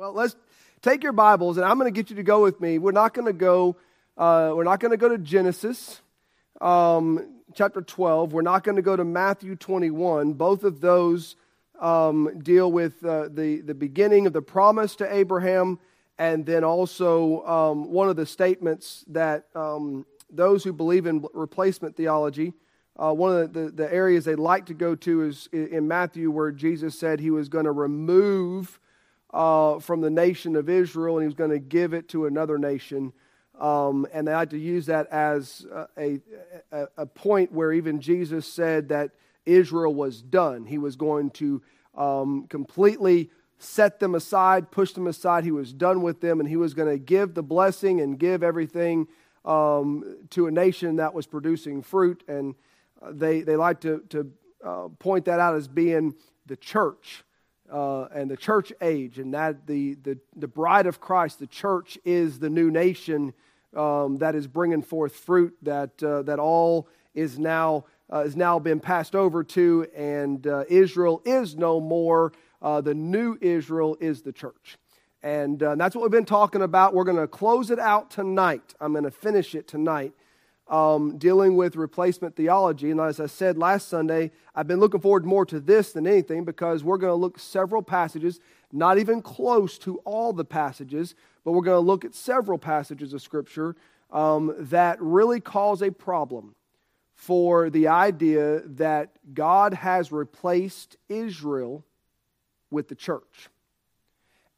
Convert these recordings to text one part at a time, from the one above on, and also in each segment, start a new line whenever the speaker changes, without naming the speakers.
Well, let's take your Bibles, and I'm going to get you to go with me. We're not going to go. Uh, we're not going to go to Genesis um, chapter 12. We're not going to go to Matthew 21. Both of those um, deal with uh, the the beginning of the promise to Abraham, and then also um, one of the statements that um, those who believe in replacement theology. Uh, one of the, the, the, areas they like to go to is in Matthew, where Jesus said he was going to remove uh, from the nation of Israel and he was going to give it to another nation. Um, and they like to use that as a, a, a, point where even Jesus said that Israel was done. He was going to um, completely set them aside, push them aside. He was done with them, and he was going to give the blessing and give everything um, to a nation that was producing fruit. And uh, they, they like to, to uh, point that out as being the church uh, and the church age, and that the, the, the bride of Christ, the church, is the new nation um, that is bringing forth fruit that, uh, that all is now, uh, is now been passed over to, and uh, Israel is no more. Uh, the new Israel is the church. And uh, that's what we've been talking about. We're going to close it out tonight. I'm going to finish it tonight um, dealing with replacement theology. And as I said last Sunday, I've been looking forward more to this than anything because we're going to look several passages, not even close to all the passages, but we're going to look at several passages of Scripture um, that really cause a problem for the idea that God has replaced Israel with the church.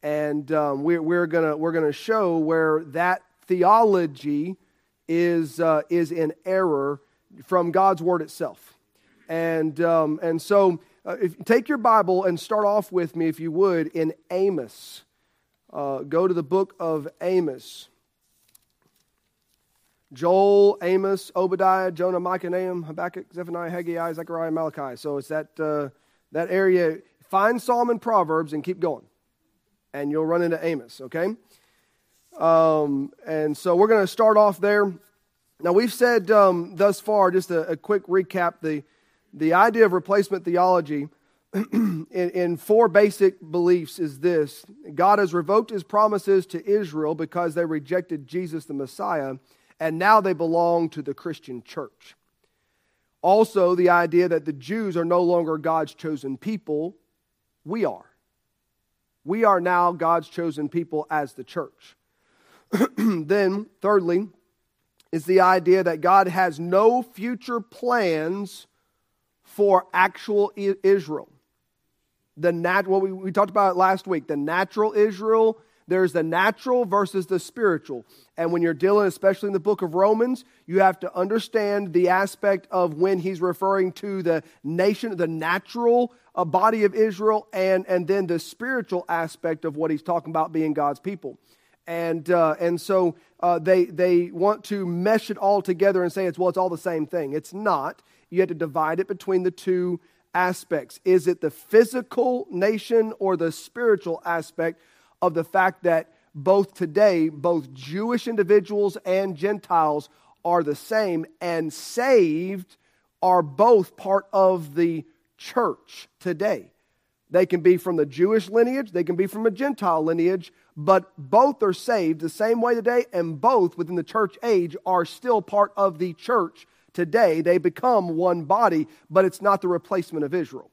And um, we're, we're going we're to show where that theology is, uh, is in error from God's word itself. And, um, and so, uh, if, take your Bible and start off with me, if you would, in Amos. Uh, go to the book of Amos. Joel, Amos, Obadiah, Jonah, Micah, Nahum, Habakkuk, Zephaniah, Haggai, Zechariah, Malachi. So it's that, uh, that area. Find Psalm and Proverbs and keep going. And you'll run into Amos, okay? Um, and so we're going to start off there. Now, we've said um, thus far, just a, a, quick recap, the, the idea of replacement theology in, in four basic beliefs is this God has revoked his promises to Israel because they rejected Jesus the Messiah, and now they belong to the Christian church. Also, the idea that the Jews are no longer God's chosen people, we are. We are now God's chosen people as the church. then, thirdly, is the idea that God has no future plans for actual Israel. The nat- what we, we talked about it last week, the natural Israel, there's the natural versus the spiritual. And when you're dealing, especially in the book of Romans, you have to understand the aspect of when he's referring to the nation, the natural uh, body of Israel, and, and then the spiritual aspect of what he's talking about being God's people and uh, and so uh, they they want to mesh it all together and say it's well it's all the same thing. It's not. You have to divide it between the two aspects. Is it the physical nation or the spiritual aspect of the fact that both today both Jewish individuals and Gentiles are the same and saved are both part of the church today. They can be from the Jewish lineage, they can be from a Gentile lineage, but both are saved the same way today, and both within the church age are still part of the church today. They become one body, but it's not the replacement of Israel.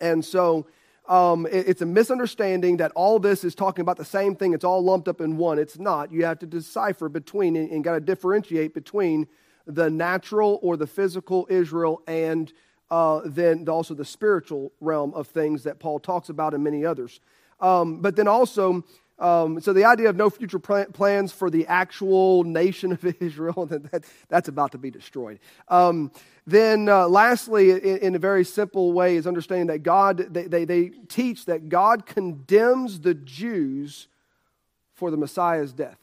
And so um, it, it's a misunderstanding that all this is talking about the same thing. It's all lumped up in one. It's not. You have to decipher between and, and got to differentiate between the natural or the physical Israel and uh, then also the spiritual realm of things that Paul talks about and many others. Um, but then also, um, so the idea of no future plans for the actual nation of Israel, that, that's about to be destroyed. Um, then uh, lastly, in, in, a very simple way, is understanding that God, they, they, they teach that God condemns the Jews for the Messiah's death.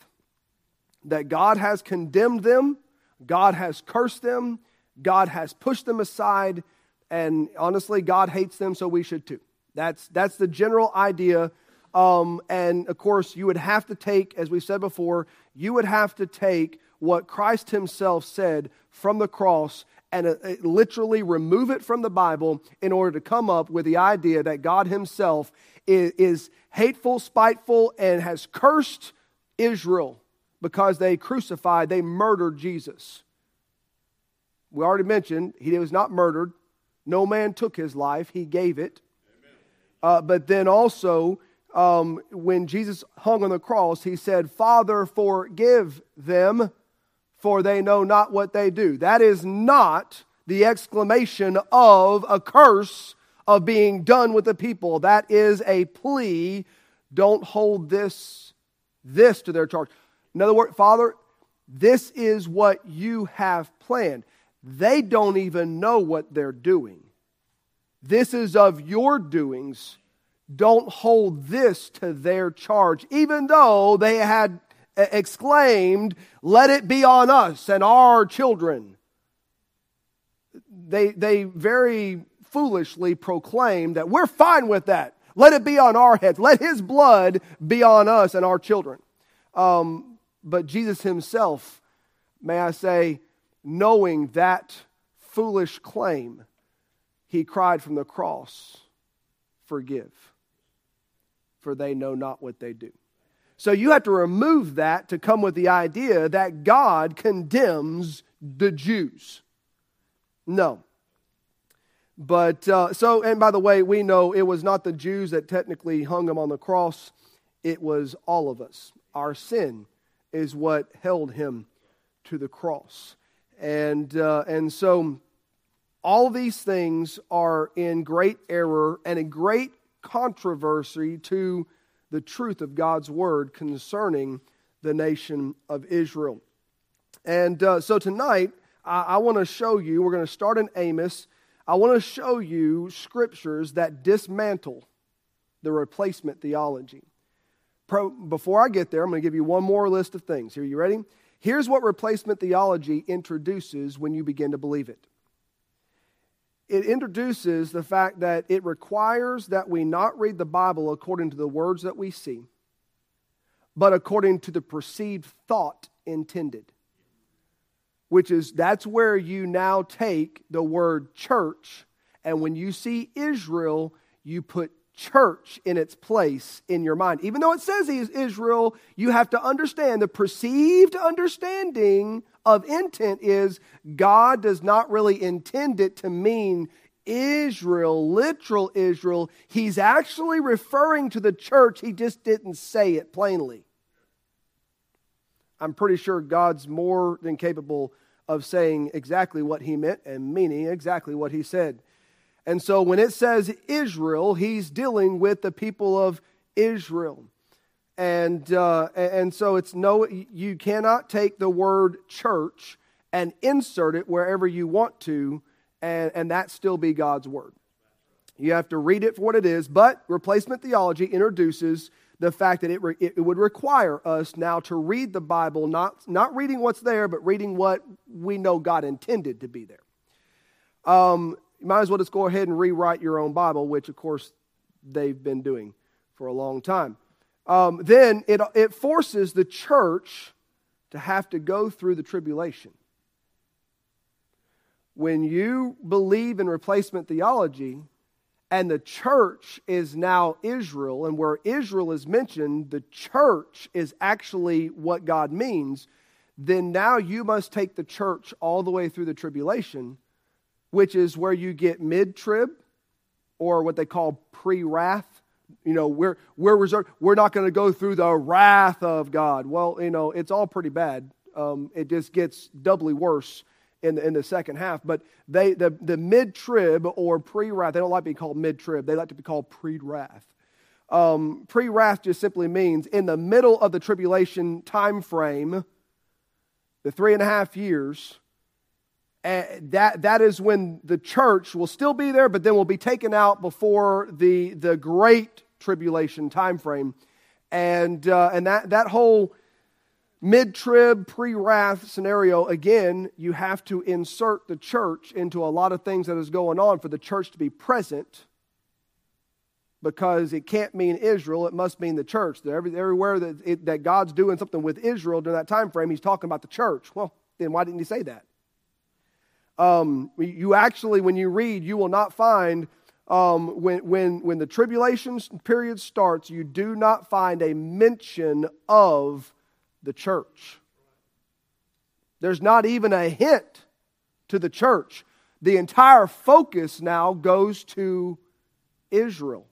That God has condemned them, God has cursed them, God has pushed them aside, and honestly, God hates them, so we should too. That's, that's the general idea um, and of course, you would have to take, as we said before, you would have to take what Christ himself said from the cross and uh, uh, literally remove it from the Bible in order to come up with the idea that God Himself is, is hateful, spiteful, and has cursed Israel because they crucified, they murdered Jesus. We already mentioned he was not murdered. No man took his life, he gave it. Uh, but then also, um, when Jesus hung on the cross, he said, Father, forgive them, for they know not what they do. That is not the exclamation of a curse of being done with the people. That is a plea. Don't hold this, this to their charge. In other words, Father, this is what you have planned. They don't even know what they're doing. This is of your doings. Don't hold this to their charge, even though they had exclaimed, Let it be on us and our children. They, they very foolishly proclaimed that we're fine with that. Let it be on our heads. Let his blood be on us and our children. Um, but Jesus himself, may I say, knowing that foolish claim, he cried from the cross, Forgive, for they know not what they do. So you have to remove that to come with the idea that God condemns the Jews. No. But uh, so, and by the way, we know it was not the Jews that technically hung him on the cross, it was all of us. Our sin is what held him to the cross. And, uh, and so all these things are in great error and in great controversy to the truth of God's word concerning the nation of Israel. And uh, so tonight, I, I want to show you, we're going to start in Amos. I want to show you scriptures that dismantle the replacement theology. Pro, before I get there, I'm going to give you one more list of things. Are you ready? Here's what replacement theology introduces when you begin to believe it it introduces the fact that it requires that we not read the Bible according to the words that we see, but according to the perceived thought intended. Which is, that's where you now take the word church, and when you see Israel, you put church in its place in your mind. Even though it says he is Israel, you have to understand the perceived understanding of intent is God does not really intend it to mean Israel, literal Israel. He's actually referring to the church, he just didn't say it plainly. I'm pretty sure God's more than capable of saying exactly what he meant and meaning exactly what he said. And so when it says Israel, he's dealing with the people of Israel. And, uh, and so it's no, you cannot take the word church and insert it wherever you want to, and, and that still be God's word. You have to read it for what it is, but replacement theology introduces the fact that it, re, it would require us now to read the Bible, not, not reading what's there, but reading what we know God intended to be there. Um, you might as well just go ahead and rewrite your own Bible, which, of course, they've been doing for a long time. Um, then it, it forces the church to have to go through the tribulation. When you believe in replacement theology, and the church is now Israel, and where Israel is mentioned, the church is actually what God means, then now you must take the church all the way through the tribulation which is where you get mid trib or what they call pre wrath. You know, we're, we're reserved, we're not going to go through the wrath of God. Well, you know, it's all pretty bad. Um, it just gets doubly worse in the, in the second half. But they, the, the mid trib or pre wrath, they don't like to be called mid trib, they like to be called pre wrath. Um, pre wrath just simply means in the middle of the tribulation time frame, the three and a half years, and that, that is when the church will still be there, but then will be taken out before the, the great tribulation time frame. And, uh, and that, that whole mid trib, pre wrath scenario, again, you have to insert the church into a lot of things that is going on for the church to be present because it can't mean Israel, it must mean the church. Everywhere that, it, that God's doing something with Israel during that time frame, he's talking about the church. Well, then why didn't he say that? Um, you actually, when you read, you will not find um, when, when, when the tribulation period starts, you do not find a mention of the church. There's not even a hint to the church. The entire focus now goes to Israel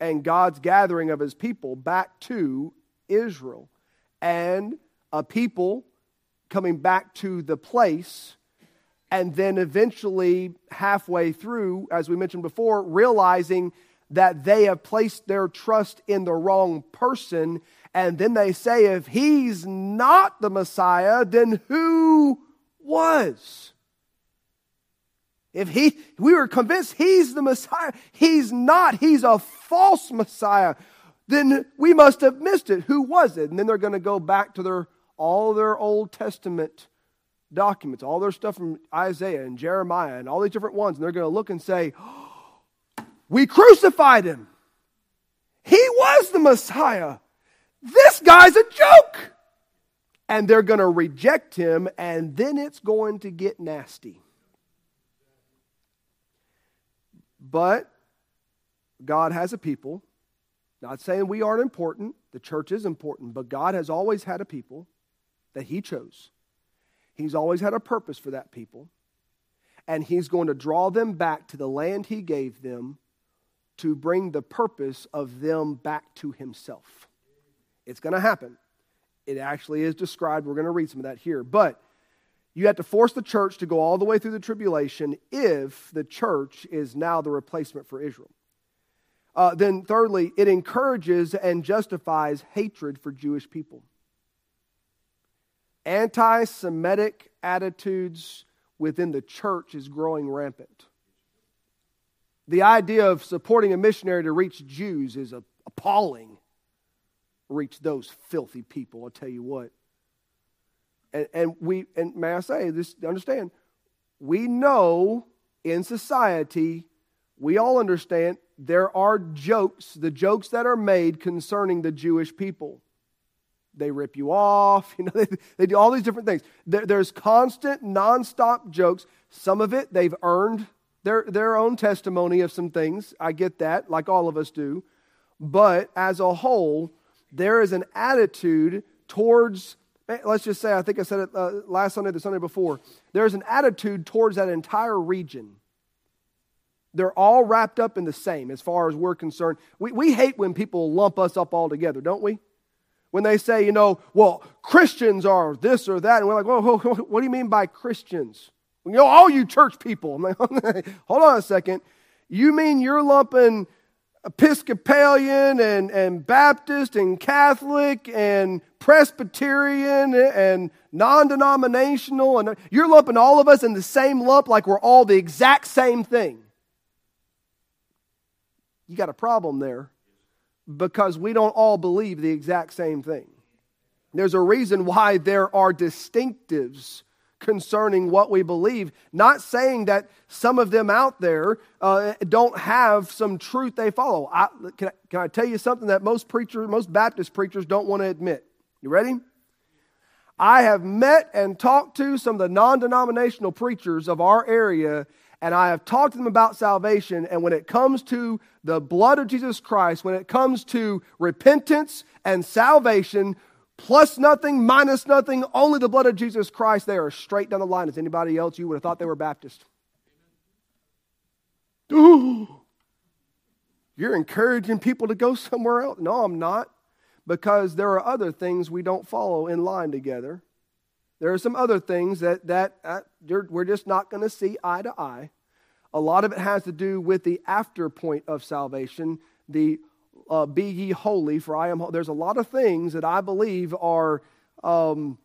and God's gathering of his people back to Israel and a people coming back to the place and then eventually halfway through as we mentioned before realizing that they have placed their trust in the wrong person and then they say if he's not the Messiah then who was if he, we were convinced he's the Messiah, he's not, he's a false Messiah, then we must have missed it. Who was it? And then they're going to go back to their, all their Old Testament documents, all their stuff from Isaiah and Jeremiah and all these different ones, and they're going to look and say, We crucified him. He was the Messiah. This guy's a joke. And they're going to reject him, and then it's going to get nasty. But God has a people. Not saying we aren't important, the church is important, but God has always had a people that He chose. He's always had a purpose for that people. And He's going to draw them back to the land He gave them to bring the purpose of them back to Himself. It's going to happen. It actually is described. We're going to read some of that here. But you have to force the church to go all the way through the tribulation if the church is now the replacement for Israel. Uh, then, thirdly, it encourages and justifies hatred for Jewish people. Anti Semitic attitudes within the church is growing rampant. The idea of supporting a missionary to reach Jews is appalling. Reach those filthy people, I'll tell you what. And, and we, and may I say this, understand, we know in society, we all understand there are jokes, the jokes that are made concerning the Jewish people. They rip you off, you know, they, they do all these different things. There, there's constant, nonstop jokes. Some of it they've earned their, their own testimony of some things. I get that, like all of us do. But as a whole, there is an attitude towards let's just say, I think I said it uh, last Sunday, the Sunday before, there's an attitude towards that entire region. They're all wrapped up in the same as far as we're concerned. We, we hate when people lump us up all together, don't we? When they say, you know, well, Christians are this or that. And we're like, well, what do you mean by Christians? You know, all you church people. I'm like, hold on a second. You mean you're lumping Episcopalian and, and Baptist and Catholic and Presbyterian and non denominational, and you're lumping all of us in the same lump like we're all the exact same thing. You got a problem there because we don't all believe the exact same thing. There's a reason why there are distinctives concerning what we believe. Not saying that some of them out there uh, don't have some truth they follow. I, can, I, can I tell you something that most preachers, most Baptist preachers don't want to admit? You ready? I have met and talked to some of the non denominational preachers of our area, and I have talked to them about salvation. And when it comes to the blood of Jesus Christ, when it comes to repentance and salvation, plus nothing, minus nothing, only the blood of Jesus Christ. They are straight down the line as anybody else. You would have thought they were Baptist. Ooh, you're encouraging people to go somewhere else. No, I'm not, because there are other things we don't follow in line together. There are some other things that, that uh, we're just not going to see eye to eye. A lot of it has to do with the after point of salvation, the uh, be ye holy, for I am. holy. There's a lot of things that I believe are um,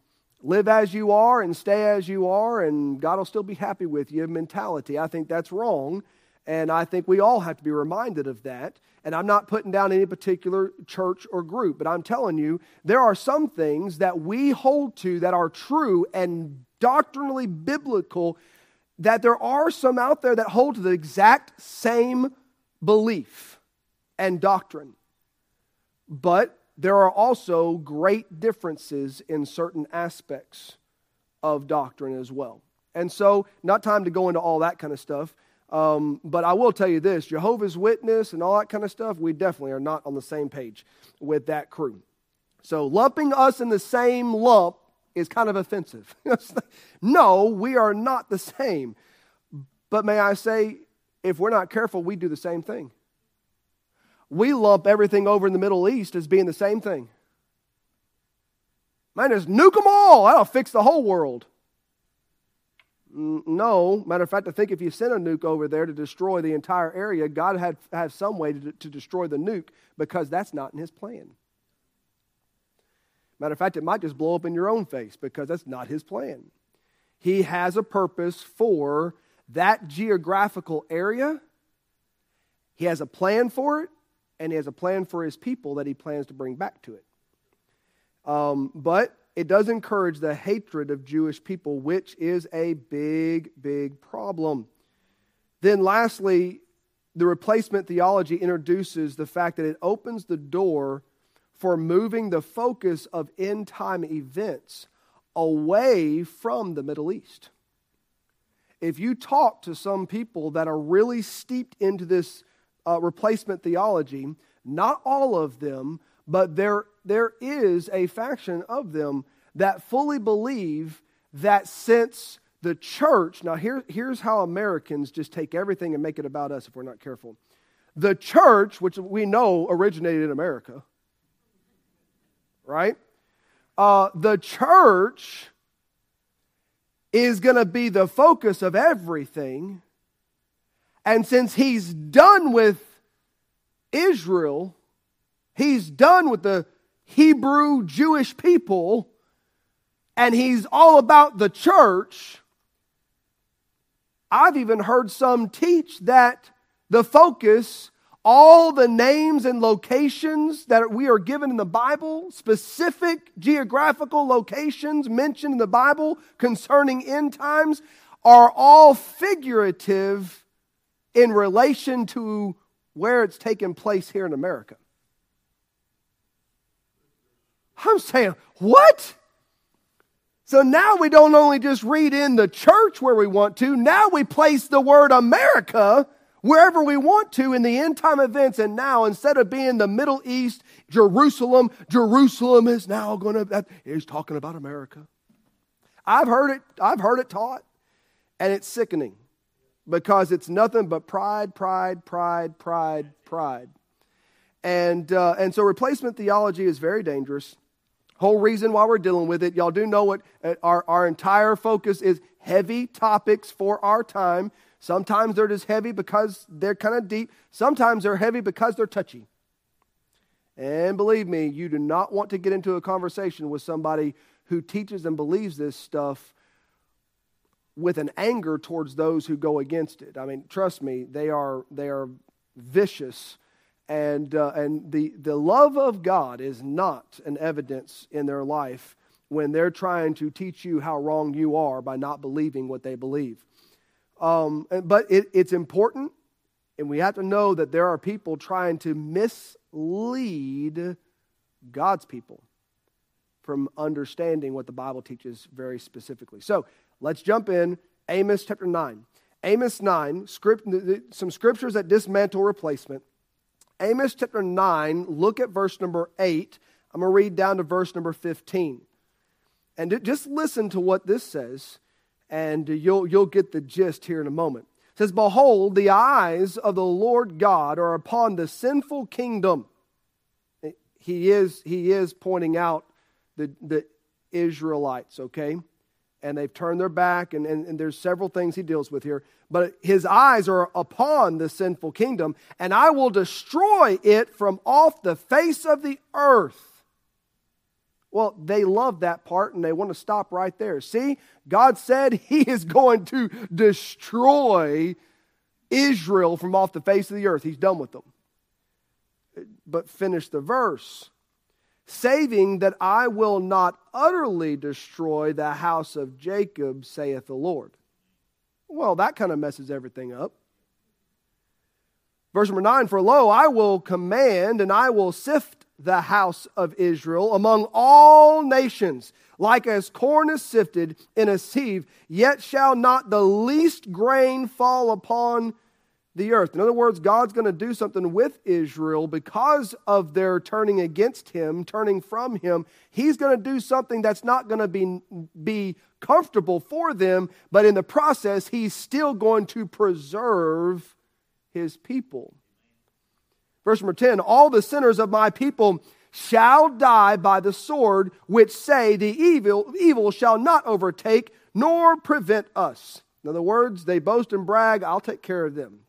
live as you are and stay as you are, and God will still be happy with you mentality. I think that's wrong. And I think we all have to be reminded of that. And I'm not putting down any particular church or group, but I'm telling you, there are some things that we hold to that are true and doctrinally biblical, that there are some out there that hold to the exact same belief and doctrine. But there are also great differences in certain aspects of doctrine as well. And so, not time to go into all that kind of stuff. Um, but I will tell you this Jehovah's Witness and all that kind of stuff, we definitely are not on the same page with that crew. So, lumping us in the same lump is kind of offensive. no, we are not the same. But may I say, if we're not careful, we do the same thing. We lump everything over in the Middle East as being the same thing. Man, just nuke them all. That'll fix the whole world. No. Matter of fact, I think if you sent a nuke over there to destroy the entire area, God had have some way to, to destroy the nuke because that's not in his plan. Matter of fact, it might just blow up in your own face because that's not his plan. He has a purpose for that geographical area. He has a plan for it, and he has a plan for his people that he plans to bring back to it. Um, but it does encourage the hatred of Jewish people, which is a big, big problem. Then, lastly, the replacement theology introduces the fact that it opens the door for moving the focus of end time events away from the Middle East. If you talk to some people that are really steeped into this uh, replacement theology, not all of them, but there there is a faction of them that fully believe that since the church, now here, here's how Americans just take everything and make it about us if we're not careful. The church, which we know originated in America, right? Uh, the church is going to be the focus of everything. And since he's done with Israel, he's done with the Hebrew Jewish people and he's all about the church, I've even heard some teach that the focus, all the names and locations that we are given in the Bible, specific geographical locations mentioned in the Bible concerning end times, are all figurative in relation to where it's taken place here in America. I'm saying, what? So now we don't only just read in the church where we want to, now we place the word America wherever we want to in the end time events. And now, instead of being the Middle East, Jerusalem, Jerusalem is now going to, he's talking about America. I've heard it, I've heard it taught, and it's sickening because it's nothing but pride, pride, pride, pride, pride. And, uh, and so replacement theology is very dangerous. Whole reason why we're dealing with it. Y'all do know what uh, our, our entire focus is heavy topics for our time. Sometimes they're just heavy because they're kind of deep. Sometimes they're heavy because they're touchy. And believe me, you do not want to get into a conversation with somebody who teaches and believes this stuff with an anger towards those who go against it. I mean, trust me, they are, they are vicious and, uh, and the, the love of God is not an evidence in their life when they're trying to teach you how wrong you are by not believing what they believe. Um, but it, it's important, and we have to know that there are people trying to mislead God's people from understanding what the Bible teaches very specifically. So let's jump in. Amos chapter 9. Amos 9, script, some scriptures that dismantle replacement. Amos chapter 9, look at verse number 8. I'm going to read down to verse number 15. And just listen to what this says, and you'll, you'll get the gist here in a moment. It says, Behold, the eyes of the Lord God are upon the sinful kingdom. He is, he is pointing out the, the Israelites, okay? And they've turned their back, and, and, and, there's several things he deals with here. But his eyes are upon the sinful kingdom, and I will destroy it from off the face of the earth. Well, they love that part and they want to stop right there. See, God said he is going to destroy Israel from off the face of the earth. He's done with them. But finish the verse saving that I will not utterly destroy the house of Jacob, saith the Lord. Well, that kind of messes everything up. Verse number 9 For lo, I will command and I will sift the house of Israel among all nations, like as corn is sifted in a sieve, yet shall not the least grain fall upon the earth. In other words, God's going to do something with Israel because of their turning against him, turning from him. He's going to do something that's not going to be, be comfortable for them, but in the process, he's still going to preserve his people. Verse number 10 All the sinners of my people shall die by the sword, which say, The evil, evil shall not overtake nor prevent us. In other words, they boast and brag, I'll take care of them.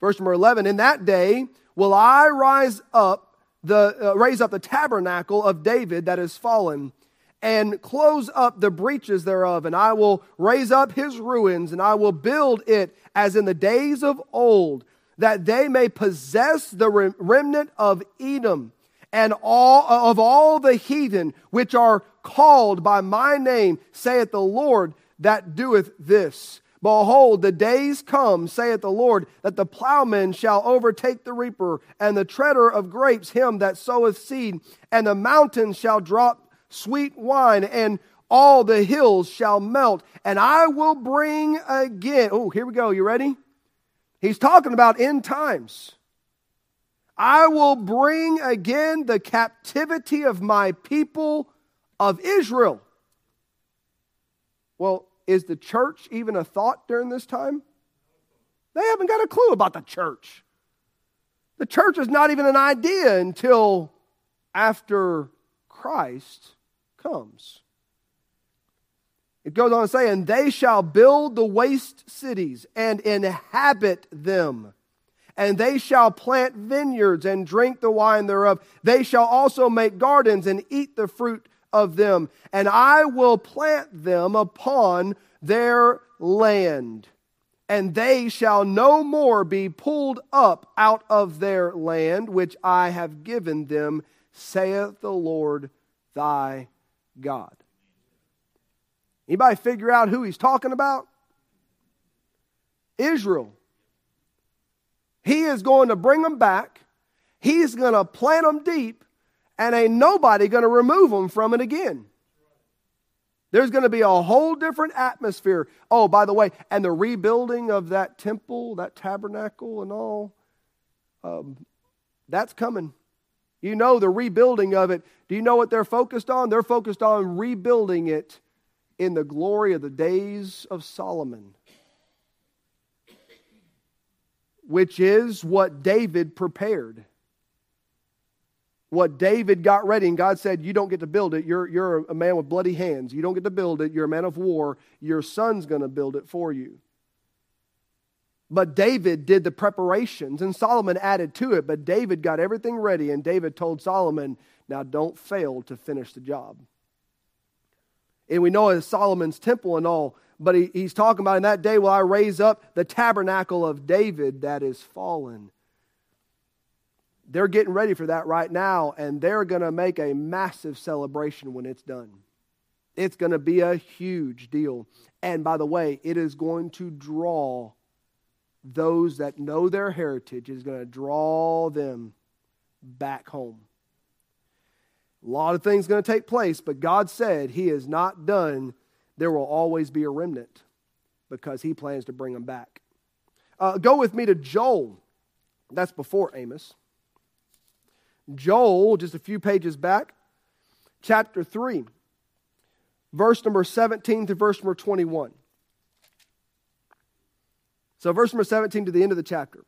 Verse number 11 In that day will I rise up the, uh, raise up the tabernacle of David that is fallen and close up the breaches thereof, and I will raise up his ruins, and I will build it as in the days of old, that they may possess the remnant of Edom and all of all the heathen which are called by my name, saith the Lord that doeth this. Behold, the days come, saith the Lord, that the plowman shall overtake the reaper, and the treader of grapes him that soweth seed, and the mountains shall drop sweet wine, and all the hills shall melt, and I will bring again. Oh, here we go. You ready? He's talking about end times. I will bring again the captivity of my people of Israel. Well, is the church even a thought during this time? They haven't got a clue about the church. The church is not even an idea until after Christ comes. It goes on to say, And they shall build the waste cities and inhabit them. And they shall plant vineyards and drink the wine thereof. They shall also make gardens and eat the fruit of them, and I will plant them upon their land, and they shall no more be pulled up out of their land which I have given them, saith the Lord thy God. Anybody figure out who he's talking about? Israel. He is going to bring them back. He's going to plant them deep and ain't nobody going to remove them from it again. There's going to be a whole different atmosphere. Oh, by the way, and the rebuilding of that temple, that tabernacle, and all, um, that's coming. You know the rebuilding of it. Do you know what they're focused on? They're focused on rebuilding it in the glory of the days of Solomon, which is what David prepared what David got ready, and God said, You don't get to build it. You're, you're a man with bloody hands. You don't get to build it. You're a man of war. Your son's going to build it for you. But David did the preparations, and Solomon added to it. But David got everything ready, and David told Solomon, Now don't fail to finish the job. And we know it's Solomon's temple and all, but he, he's talking about in that day will I raise up the tabernacle of David that is fallen they're getting ready for that right now, and they're going to make a massive celebration when it's done. It's going to be a huge deal. And by the way, it is going to draw those that know their heritage, is going to draw them back home. A lot of things going to take place, but God said He is not done. There will always be a remnant because He plans to bring them back. Uh, go with me to Joel. That's before Amos. Joel, just a few pages back, chapter 3, verse number 17 to verse number 21. So, verse number 17 to the end of the chapter.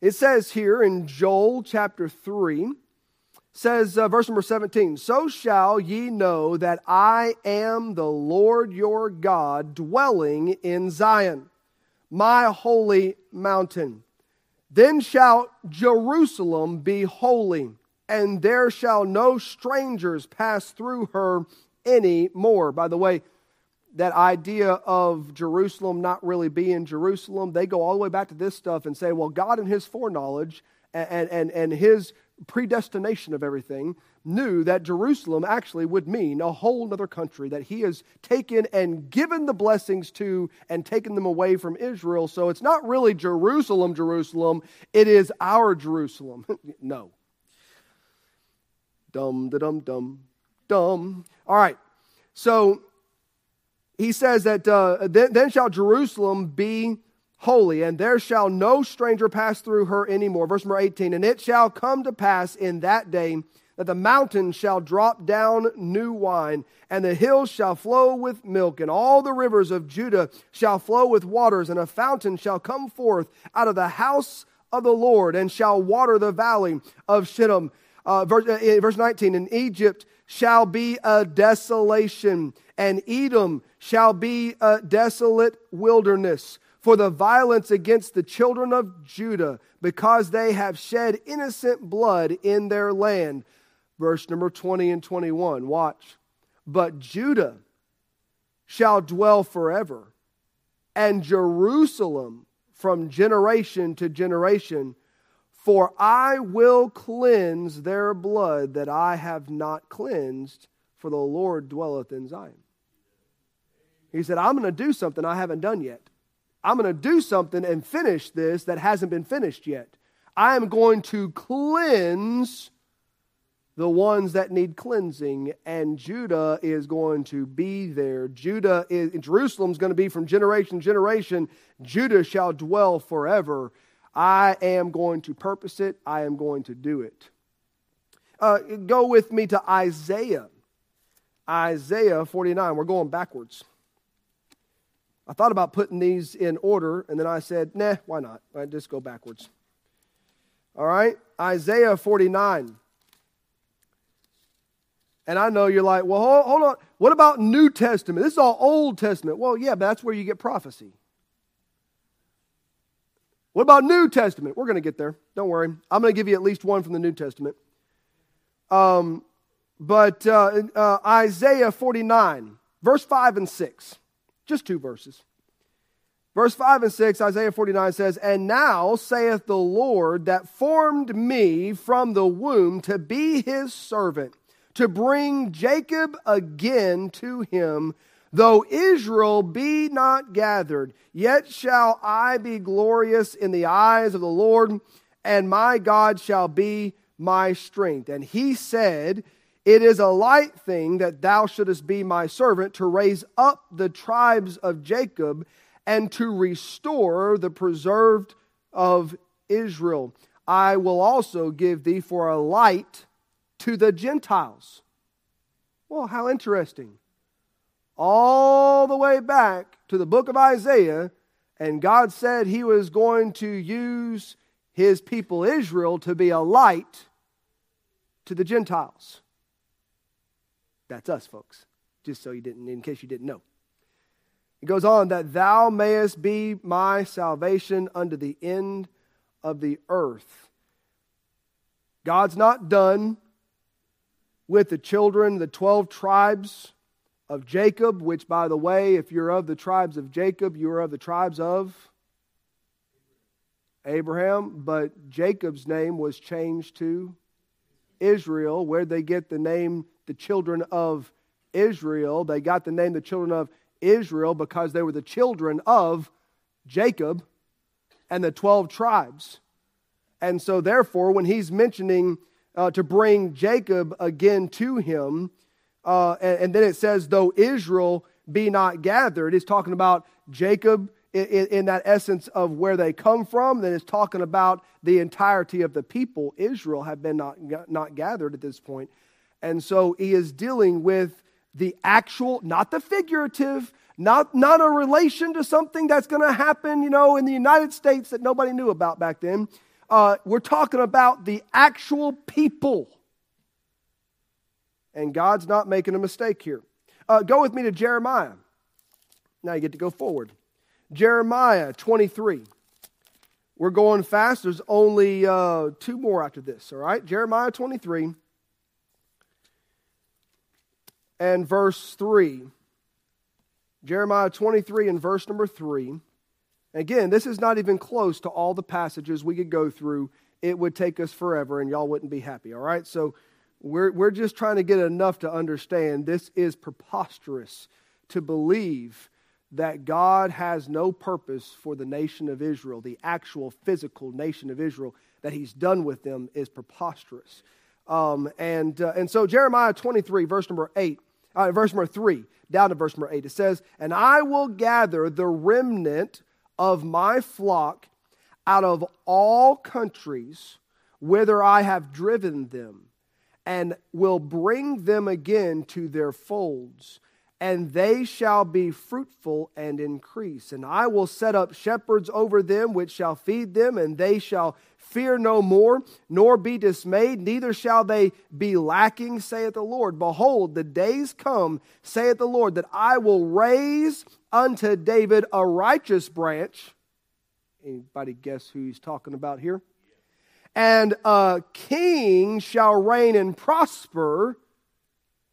It says here in Joel chapter 3, says, uh, verse number 17, So shall ye know that I am the Lord your God, dwelling in Zion, my holy mountain. Then shall Jerusalem be holy, and there shall no strangers pass through her any more. By the way, that idea of Jerusalem not really being Jerusalem, they go all the way back to this stuff and say, well, God in his foreknowledge and, and, and his predestination of everything, knew that Jerusalem actually would mean a whole other country that he has taken and given the blessings to and taken them away from Israel. So it's not really Jerusalem, Jerusalem, it is our Jerusalem. no. Dum, da dum, dum, dum. All right. So he says that uh, then, then shall Jerusalem be holy, and there shall no stranger pass through her anymore. Verse number 18, and it shall come to pass in that day that the mountains shall drop down new wine, and the hills shall flow with milk, and all the rivers of Judah shall flow with waters, and a fountain shall come forth out of the house of the Lord, and shall water the valley of Shittim. Uh, verse, uh, verse 19, in Egypt shall be a desolation, and Edom shall be a desolate wilderness for the violence against the children of Judah, because they have shed innocent blood in their land. Verse number 20 and 21. Watch. But Judah shall dwell forever, and Jerusalem from generation to generation. For I will cleanse their blood that I have not cleansed, for the Lord dwelleth in Zion. He said, I'm going to do something I haven't done yet. I'm going to do something and finish this that hasn't been finished yet. I am going to cleanse the ones that need cleansing, and Judah is going to be there. Judah is Jerusalem's going to be from generation to generation. Judah shall dwell forever. I am going to purpose it. I am going to do it. Uh, go with me to Isaiah. Isaiah 49. We're going backwards. I thought about putting these in order, and then I said, nah, why not? I just go backwards. All right, Isaiah 49. And I know you're like, well, hold, hold, on. What about New Testament? This is all Old Testament. Well, yeah, but that's where you get prophecy. What about New Testament? We're going to get there. Don't worry. I'm going to give you at least one from the New Testament. Um, but uh, uh, Isaiah 49, verse 5 and 6. Just two verses. Verse 5 and 6, Isaiah 49 says, And now saith the Lord that formed me from the womb to be his servant, to bring Jacob again to him. Though Israel be not gathered, yet shall I be glorious in the eyes of the Lord, and my God shall be my strength. And he said, it is a light thing that thou shouldest be my servant to raise up the tribes of Jacob and to restore the preserved of Israel. I will also give thee for a light to the Gentiles. Well, how interesting. All the way back to the book of Isaiah, and God said he was going to use his people Israel to be a light to the Gentiles. That's us, folks, just so you didn't, in case you didn't know. It goes on that thou mayest be my salvation unto the end of the earth. God's not done with the children, the 12 tribes of Jacob, which, by the way, if you're of the tribes of Jacob, you are of the tribes of Abraham. But Jacob's name was changed to Israel. Where'd they get the name the children of Israel. They got the name the children of Israel because they were the children of Jacob and the 12 tribes. And so, therefore, when he's mentioning uh, to bring Jacob again to him, uh, and, and, then it says, though Israel be not gathered, it's talking about Jacob in, in, that essence of where they come from. Then it's talking about the entirety of the people. Israel have been not, not gathered at this point. And so he is dealing with the actual, not the figurative, not, not a relation to something that's going to happen, you know, in the United States that nobody knew about back then. Uh, we're talking about the actual people. And God's not making a mistake here. Uh, go with me to Jeremiah. Now you get to go forward. Jeremiah 23. We're going fast. There's only uh, two more after this, all right? Jeremiah 23 and verse 3. Jeremiah 23 and verse number 3. Again, this is not even close to all the passages we could go through it would take us forever and y'all wouldn't be happy, all right? So we're, we're just trying to get enough to understand this is preposterous to believe that God has no purpose for the nation of Israel, the actual physical nation of Israel, that He's done with them is preposterous. Um, and, uh, and so Jeremiah 23, verse number 8, uh, verse number 3, down to verse number 8, it says, And I will gather the remnant of my flock out of all countries whither I have driven them, and will bring them again to their folds and they shall be fruitful and increase. And I will set up shepherds over them, which shall feed them, and they shall fear no more, nor be dismayed, neither shall they be lacking, saith the Lord. Behold, the days come, saith the Lord, that I will raise unto David a righteous branch. Anybody guess who he's talking about here? And a king shall reign and prosper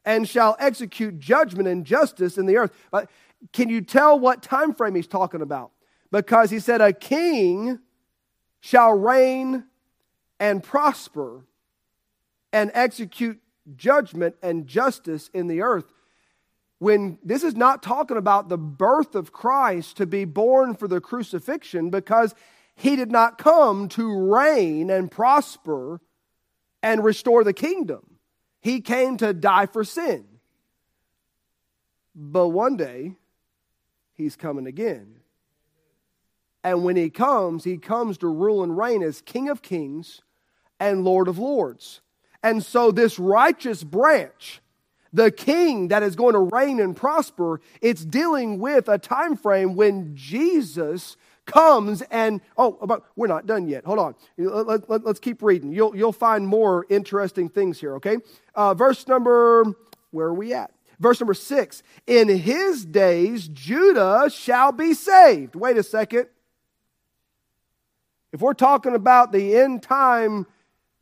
and shall execute judgment and justice in the earth. But can you tell what time frame he's talking about? Because he said, A king shall reign and prosper and execute judgment and justice in the earth. When this is not talking about the birth of Christ to be born for the crucifixion, because he did not come to reign and prosper and restore the kingdom. He came to die for sin. But one day, he's coming again. And when he comes, he comes to rule and reign as King of Kings and Lord of Lords. And so, this righteous branch, the king that is going to reign and prosper, it's dealing with a time frame when Jesus comes and oh but we're not done yet. Hold on. Let, us let, keep reading. You'll, you'll find more interesting things here okay? Uh, verse number where are we at? Verse number six. In his days judah shall be saved. Wait a second. If we're talking about the end time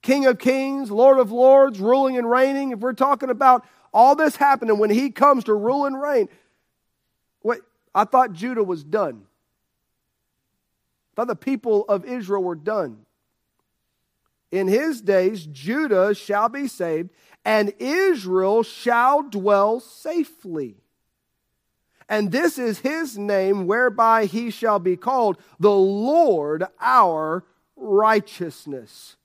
king of kings lord of lords ruling and reigning if we're talking about all this happening when he comes to rule and reign wait i thought judah was done thought the people of Israel were done. In his days, Judah shall be saved, and Israel shall dwell safely. And this is his name whereby he shall be called the Lord our righteousness.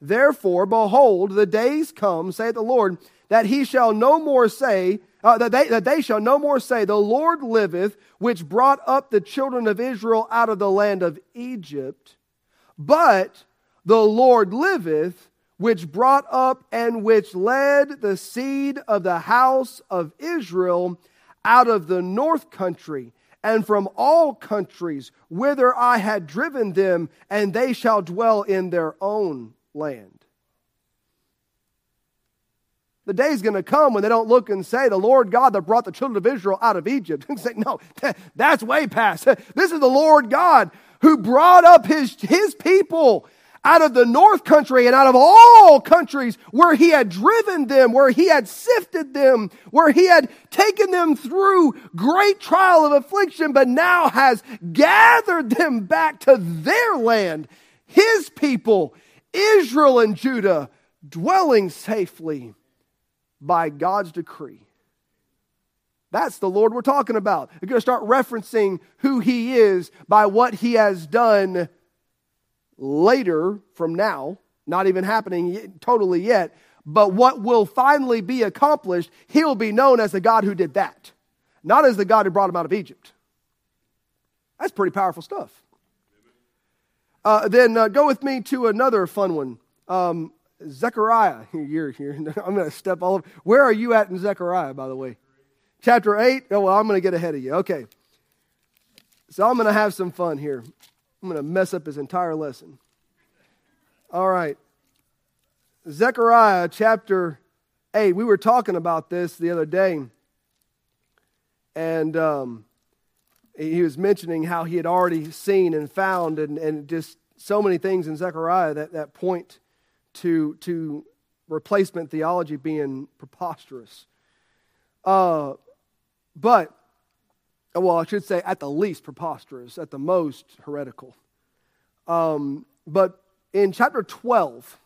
Therefore, behold, the days come, saith the Lord, that he shall no more say, uh, that, they, that they shall no more say, The Lord liveth, which brought up the children of Israel out of the land of Egypt, but the Lord liveth, which brought up and which led the seed of the house of Israel out of the north country and from all countries whither I had driven them, and they shall dwell in their own land. The day is going to come when they don't look and say, The Lord God that brought the children of Israel out of Egypt. And say, No, that's way past. This is the Lord God who brought up his, his people out of the north country and out of all countries where he had driven them, where he had sifted them, where he had taken them through great trial of affliction, but now has gathered them back to their land, his people, Israel and Judah, dwelling safely by God's decree. That's the Lord we're talking about. We're going to start referencing who He is by what He has done later from now, not even happening totally yet, but what will finally be accomplished, He'll be known as the God who did that, not as the God who brought Him out of Egypt. That's pretty powerful stuff. Uh, then uh, go with me to another fun one. Um, Zechariah. You're, I'm going to step all over. Where are you at in Zechariah, by the way? Chapter 8? Oh, well, I'm going to get ahead of you. Okay. So I'm going to have some fun here. I'm going to mess up his entire lesson. All right. Zechariah chapter 8. We were talking about this the other day. And um, he was mentioning how he had already seen and found and, and just so many things in Zechariah that, that point to, to replacement theology being preposterous. Uh, but, well, I should say at the least preposterous, at the most heretical. Um, but in chapter 12,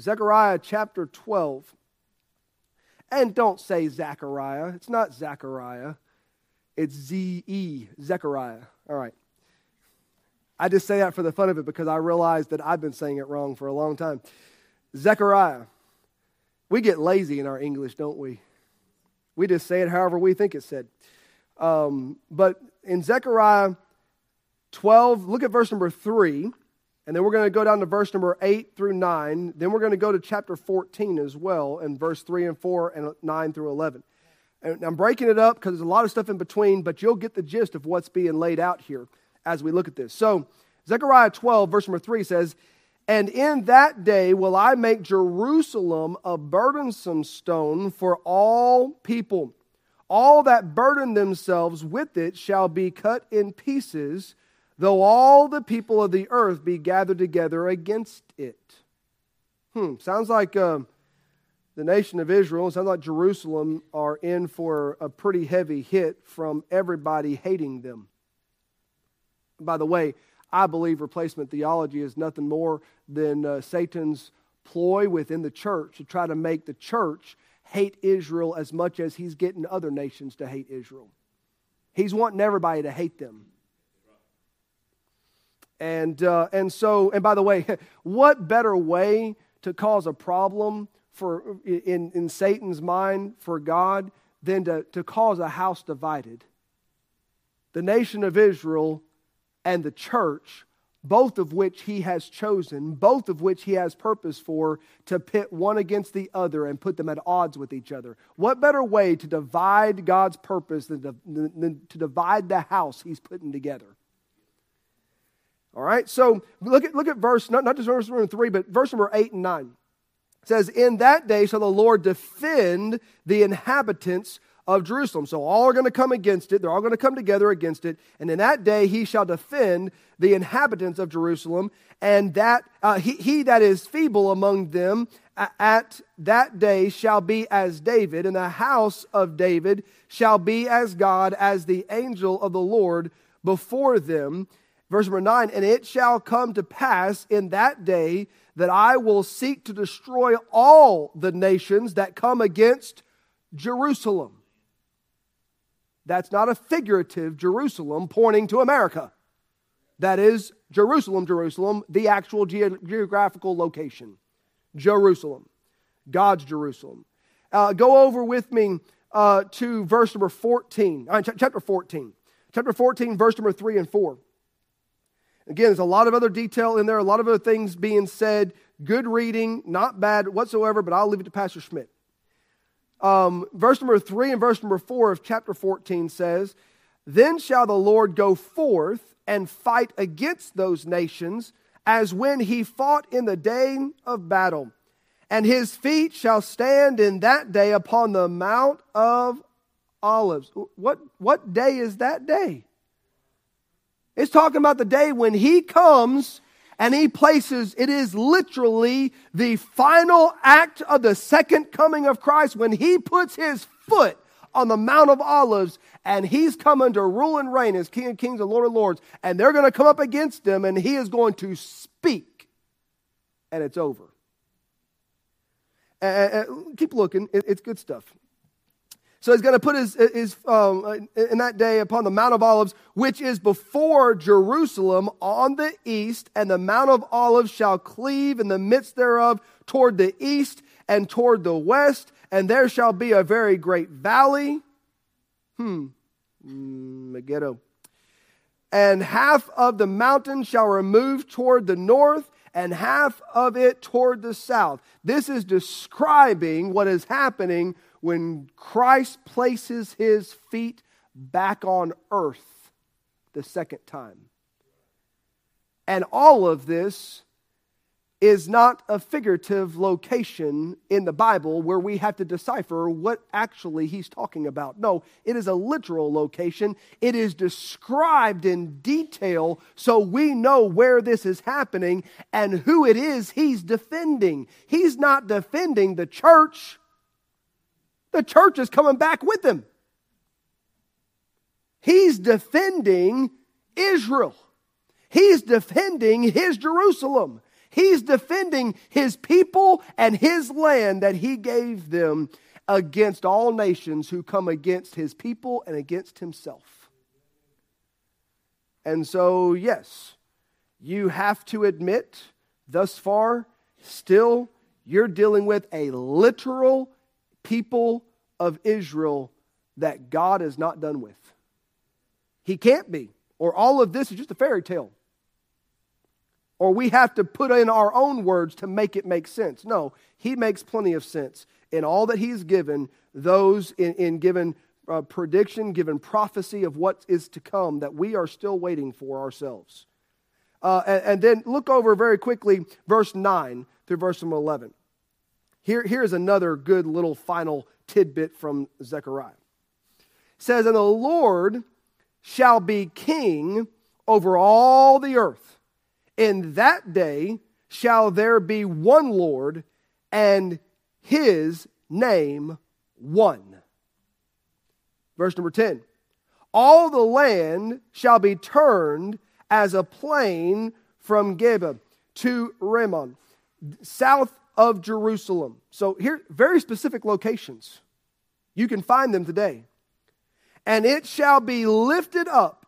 Zechariah chapter 12, and don't say Zechariah, it's not Zechariah, it's Z E, Zechariah. All right. I just say that for the fun of it because I realize that I've been saying it wrong for a long time. Zechariah. We get lazy in our English, don't we? We just say it however we think it's said. Um, but in Zechariah 12, look at verse number 3, and then we're going to go down to verse number 8 through 9. Then we're going to go to chapter 14 as well, and verse 3 and 4 and 9 through 11. And I'm breaking it up because there's a lot of stuff in between, but you'll get the gist of what's being laid out here as we look at this. So, Zechariah 12, verse number 3 says, And in that day will I make Jerusalem a burdensome stone for all people. All that burden themselves with it shall be cut in pieces, though all the people of the earth be gathered together against it. Hmm, sounds like. Uh, the nation of Israel, sounds like Jerusalem, are in for a pretty heavy hit from everybody hating them. By the way, I believe replacement theology is nothing more than uh, Satan's ploy within the church to try to make the church hate Israel as much as he's getting other nations to hate Israel. He's wanting everybody to hate them. And, uh, and so, and by the way, what better way to cause a problem for, in, in Satan's mind for God than to, to cause a house divided. The nation of Israel and the church, both of which he has chosen, both of which he has purpose for, to pit one against the other and put them at odds with each other. What better way to divide God's purpose than to, than to divide the house he's putting together? All right, so look at, look at verse, not, not just verse number three, but verse number eight and nine It says, In that day shall the Lord defend the inhabitants of Jerusalem. So all are going to come against it. They're all going to come together against it. And in that day he shall defend the inhabitants of Jerusalem. And that uh, he, he that is feeble among them at that day shall be as David, and the house of David shall be as God, as the angel of the Lord before them. Verse number nine, and it shall come to pass in that day that I will seek to destroy all the nations that come against Jerusalem. That's not a figurative Jerusalem pointing to America. That is Jerusalem, Jerusalem, the actual ge- geographical location. Jerusalem, God's Jerusalem. Uh, go over with me uh, to verse number 14, uh, chapter 14. Chapter 14, verse number 3 and 4. Again, there's a lot of other detail in there, a lot of other things being said. Good reading, not bad whatsoever, but I'll leave it to Pastor Schmidt. Um, verse number three and verse number four of chapter 14 says, Then shall the Lord go forth and fight against those nations as when he fought in the day of battle. And his feet shall stand in that day upon the Mount of Olives. What, what day is that day? It's talking about the day when he comes and he places, it is literally the final act of the second coming of Christ when he puts his foot on the Mount of Olives and he's coming to rule and reign as King of Kings and Lord of Lords. And they're going to come up against him and he is going to speak. And it's over. And, keep looking, it's good stuff. So he's going to put his, his um, in that day upon the Mount of Olives, which is before Jerusalem on the east, and the Mount of Olives shall cleave in the midst thereof toward the east and toward the west, and there shall be a very great valley. Hmm, mm, Megiddo. And half of the mountain shall remove toward the north, and half of it toward the south. This is describing what is happening when Christ places his feet back on earth the second time. And all of this is not a figurative location in the Bible where we have to decipher what actually he's talking about. No, it is a literal location. It is described in detail so we know where this is happening and who it is he's defending. He's not defending the church, the church is coming back with him. He's defending Israel. He's defending his Jerusalem. He's defending his people and his land that he gave them against all nations who come against his people and against himself. And so, yes, you have to admit, thus far, still, you're dealing with a literal people of Israel that God is not done with. He can't be, or all of this is just a fairy tale. Or we have to put in our own words to make it make sense. No, he makes plenty of sense in all that he's given, those in, in given uh, prediction, given prophecy of what is to come that we are still waiting for ourselves. Uh, and, and, then look over very quickly verse 9 through verse 11. Here, here's another good little final tidbit from Zechariah. It says, And the Lord shall be king over all the earth. In that day shall there be one Lord, and his name one. Verse number 10 All the land shall be turned as a plain from Geba to Rimmon, south of Jerusalem. So here, very specific locations. You can find them today. And it shall be lifted up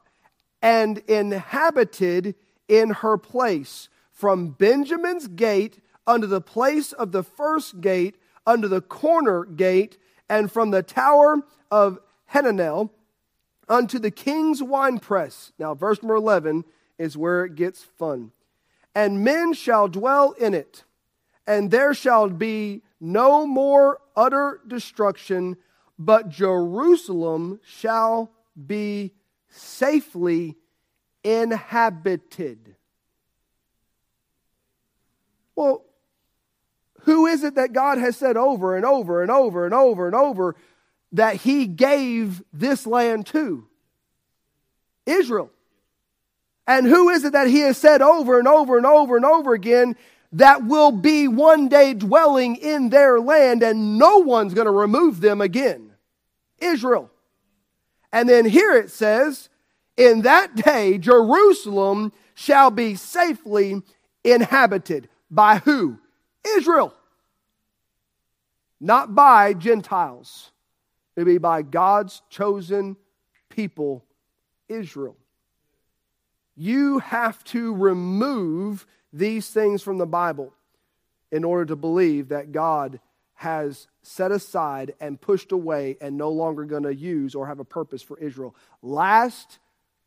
and inhabited in her place from Benjamin's gate unto the place of the first gate, unto the corner gate, and from the tower of Hananeel unto the king's winepress. Now, verse number 11 is where it gets fun. And men shall dwell in it, and there shall be no more utter destruction, but Jerusalem shall be safely inhabited. Well, who is it that God has said over and over and over and over and over that He gave this land to? Israel. And who is it that He has said over and over and over and over again that will be one day dwelling in their land and no one's going to remove them again? Israel. And then here it says, in that day, Jerusalem shall be safely inhabited. By who? Israel. Not by Gentiles. It'll be by God's chosen people, Israel. You have to remove these things from the Bible in order to believe that God has set aside and pushed away and no longer going to use or have a purpose for Israel. Last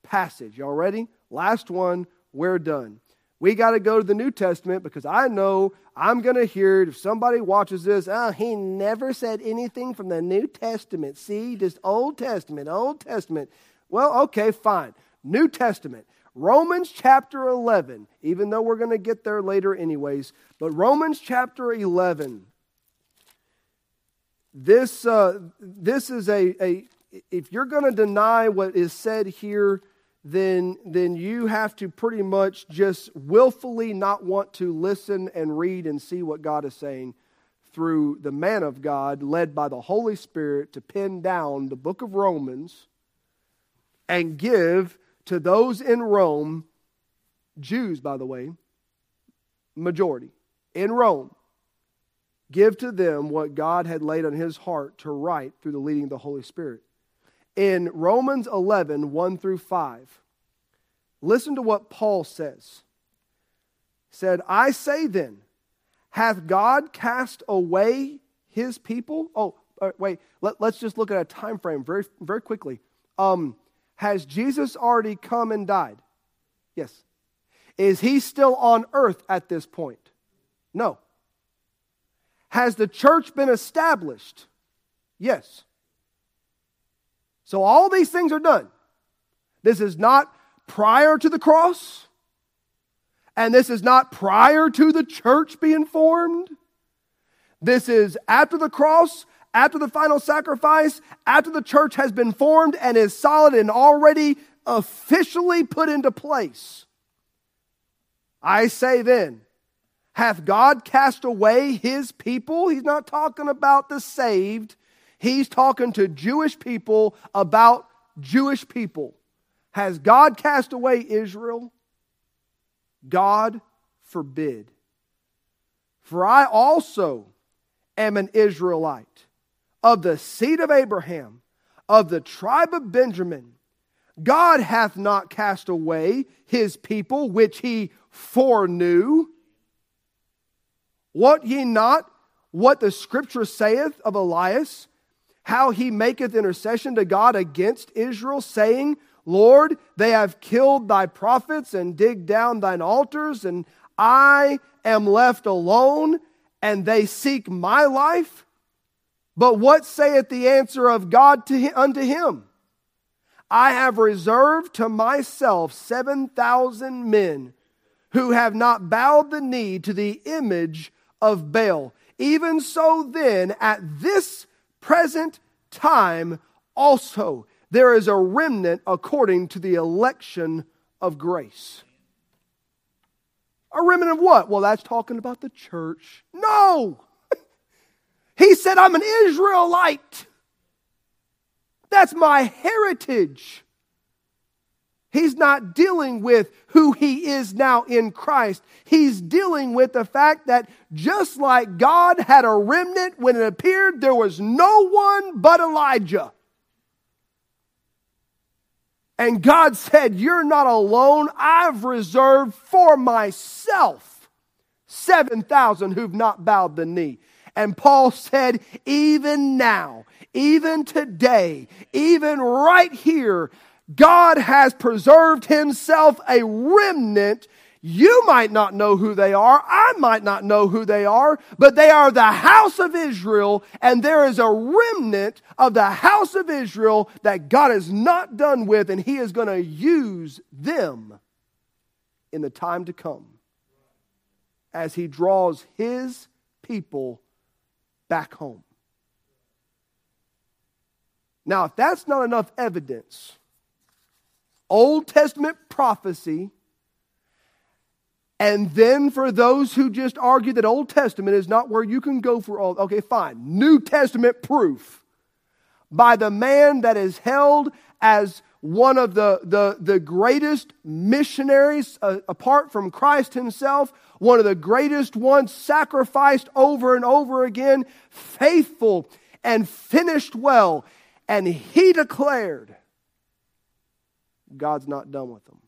passage. Y'all ready? Last one, we're done. We got to go to the New Testament because I know I'm going to hear it if somebody watches this. Oh, he never said anything from the New Testament. See, just Old Testament, Old Testament. Well, okay, fine. New Testament. Romans chapter 11, even though we're going to get there later, anyways, but Romans chapter 11. This, uh, this is a, a, if you're going to deny what is said here, then, then you have to pretty much just willfully not want to listen and read and see what God is saying through the man of God, led by the Holy Spirit, to pin down the book of Romans and give to those in Rome, Jews, by the way, majority, in Rome, give to them what God had laid on his heart to write through the leading of the Holy Spirit in Romans 11, 1 through 5. Listen to what Paul says. He said, I say then, hath God cast away his people? Oh, uh, wait, let, us just look at a time frame very, very quickly. Um, has Jesus already come and died? Yes. Is he still on earth at this point? No. Has the church been established? Yes. So all these things are done. This is not prior to the cross, and this is not prior to the church being formed. This is after the cross, after the final sacrifice, after the church has been formed and is solid and already officially put into place. I say then, hath God cast away his people? He's not talking about the saved, He's talking to Jewish people about Jewish people. Has God cast away Israel? God forbid. For I also am an Israelite of the seed of Abraham, of the tribe of Benjamin. God hath not cast away his people which he foreknew. What ye not what the scripture saith of Elias, how he maketh intercession to God against Israel, saying, Lord, they have killed thy prophets and digged down thine altars, and I am left alone, and they seek my life. But what saith the answer of God to, unto him? I have reserved to myself 7,000 men who have not bowed the knee to the image of Baal. Even so, then, at this present time, also there is a remnant according to the election of grace. A remnant of what? Well, that's talking about the church. No! He said, I'm an Israelite. That's my heritage. He's not dealing with who he is now in Christ. He's dealing with the fact that just like God had a remnant when it appeared, there was no one but Elijah. And God said, You're not alone. I've reserved for myself 7,000 who've not bowed the knee. And Paul said, Even now, even today, even right here, God has preserved himself a remnant. You might not know who they are. I might not know who they are, but they are the house of Israel, and there is a remnant of the house of Israel that God is not done with, and he is going to use them in the time to come as he draws his people back home. Now, if that's not enough evidence, Old Testament prophecy, and then for those who just argue that Old Testament is not where you can go for all, okay, fine. New Testament proof by the man that is held as one of the, the, the greatest missionaries uh, apart from Christ himself, one of the greatest ones sacrificed over and over again, faithful and finished well. And he declared God's not done with them.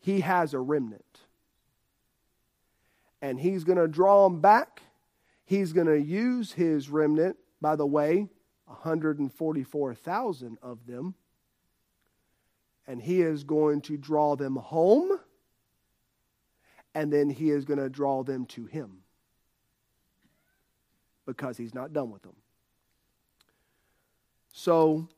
He has a remnant. And he's going to draw them back. He's going to use his remnant, by the way, 144,000 of them. And he is going to draw them home. And then he is going to draw them to him. Because he's not done with them. So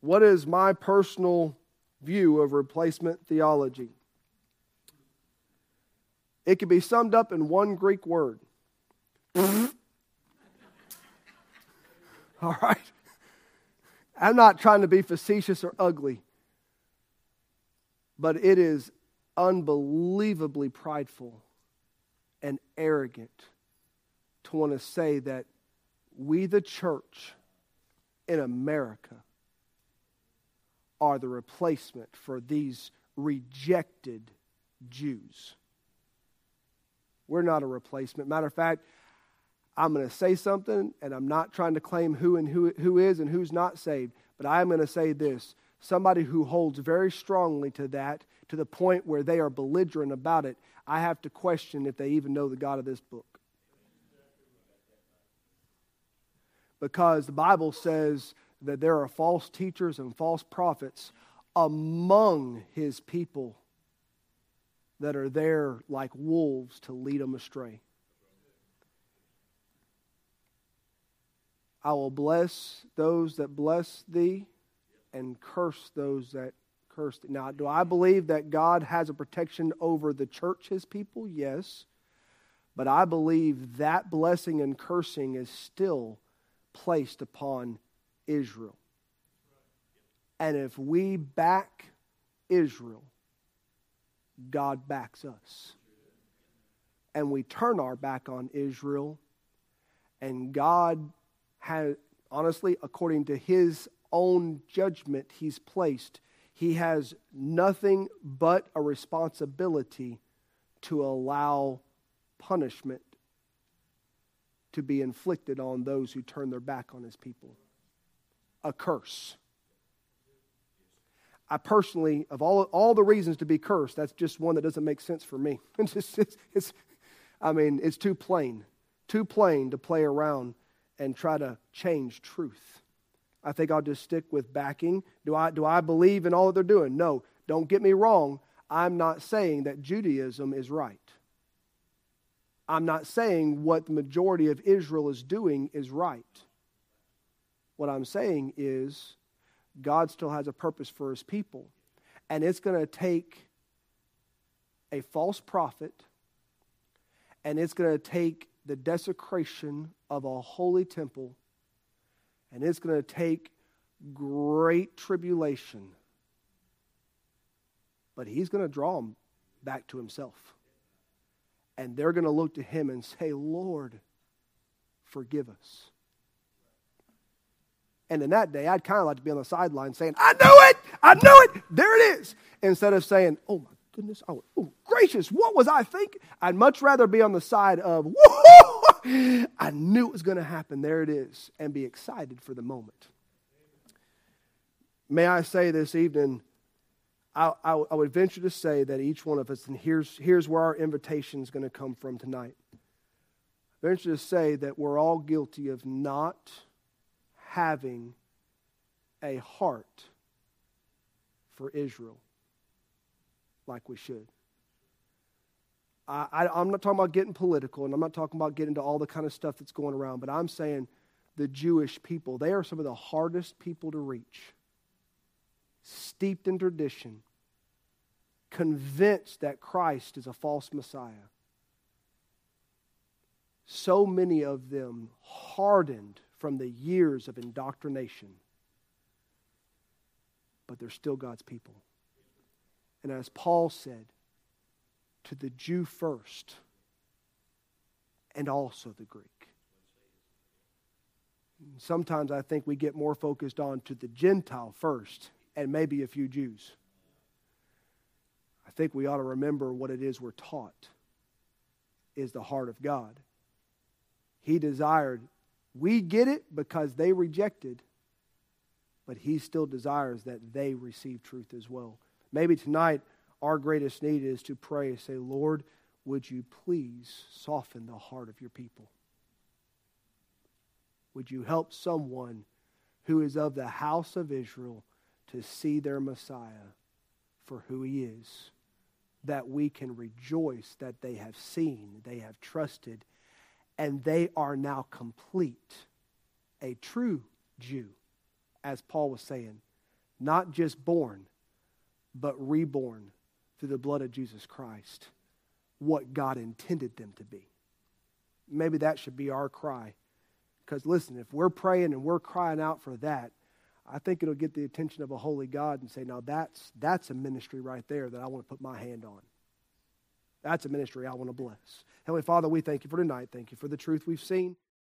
what is my personal view of replacement theology? It can be summed up in one Greek word. All right? I'm not trying to be facetious or ugly, but it is unbelievably prideful and arrogant to want to say that we, the church in America, are the replacement for these rejected Jews. We're not a replacement. Matter of fact, I'm going to say something, and I'm not trying to claim who and who, who is and who's not saved, but I'm going to say this. Somebody who holds very strongly to that, to the point where they are belligerent about it, I have to question if they even know the God of this book. Because the Bible says that there are false teachers and false prophets among his people that are there like wolves to lead them astray. I will bless those that bless thee and curse those that curse thee. Now, do I believe that God has a protection over the church, his people? Yes. But I believe that blessing and cursing is still placed upon Israel. And if we back Israel, God backs us. And we turn our back on Israel, and God has, honestly, according to his own judgment he's placed, he has nothing but a responsibility to allow punishment to be inflicted on those who turn their back on his people. A curse. I personally, of all, all the reasons to be cursed, that's just one that doesn't make sense for me. It's, it's, it's, I mean, it's too plain, too plain to play around and try to change truth. I think I'll just stick with backing. Do I, do I believe in all that they're doing? No. Don't get me wrong. I'm not saying that Judaism is right. I'm not saying what the majority of Israel is doing is right. What I'm saying is God still has a purpose for his people. And it's going to take a false prophet, and it's going to take the desecration of a holy temple, and it's going to take great tribulation. But he's going to draw them back to himself. And they're going to look to him and say, Lord, forgive us. And in that day, I'd kind of like to be on the sideline saying, I knew it! I knew it! There it is! Instead of saying, oh my goodness, oh, oh gracious, what was I thinking? I'd much rather be on the side of, woohoo! I knew it was going to happen. There it is. And be excited for the moment. May I say this evening, I, I, I would venture to say that each one of us, and here's, here's where our invitation is going to come from tonight. I venture to say that we're all guilty of not having a heart for Israel like we should. I, am not talking about getting political, and I'm not talking about getting to all the kind of stuff that's going around, but I'm saying the Jewish people, they are some of the hardest people to reach. Steeped in tradition, convinced that Christ is a false Messiah. So many of them hardened from the years of indoctrination. But they're still God's people. And as Paul said, to the Jew first, and also the Greek. Sometimes I think we get more focused on to the Gentile first, and maybe a few Jews. I think we ought to remember what it is we're taught is the heart of God. He desired we get it because they rejected, but He still desires that they receive truth as well. Maybe tonight, our greatest need is to pray, say, Lord, would you please soften the heart of your people? Would you help someone who is of the house of Israel to see their Messiah for who he is? That we can rejoice that they have seen, they have trusted, and they are now complete. A true Jew, as Paul was saying, not just born, but reborn through the blood of Jesus Christ, what God intended them to be. Maybe that should be our cry. Because listen, if we're praying and we're crying out for that, I think it'll get the attention of a holy God and say, now that's, that's a ministry right there that I want to put my hand on. That's a ministry I want to bless. Heavenly Father, we thank you for tonight. Thank you for the truth we've seen.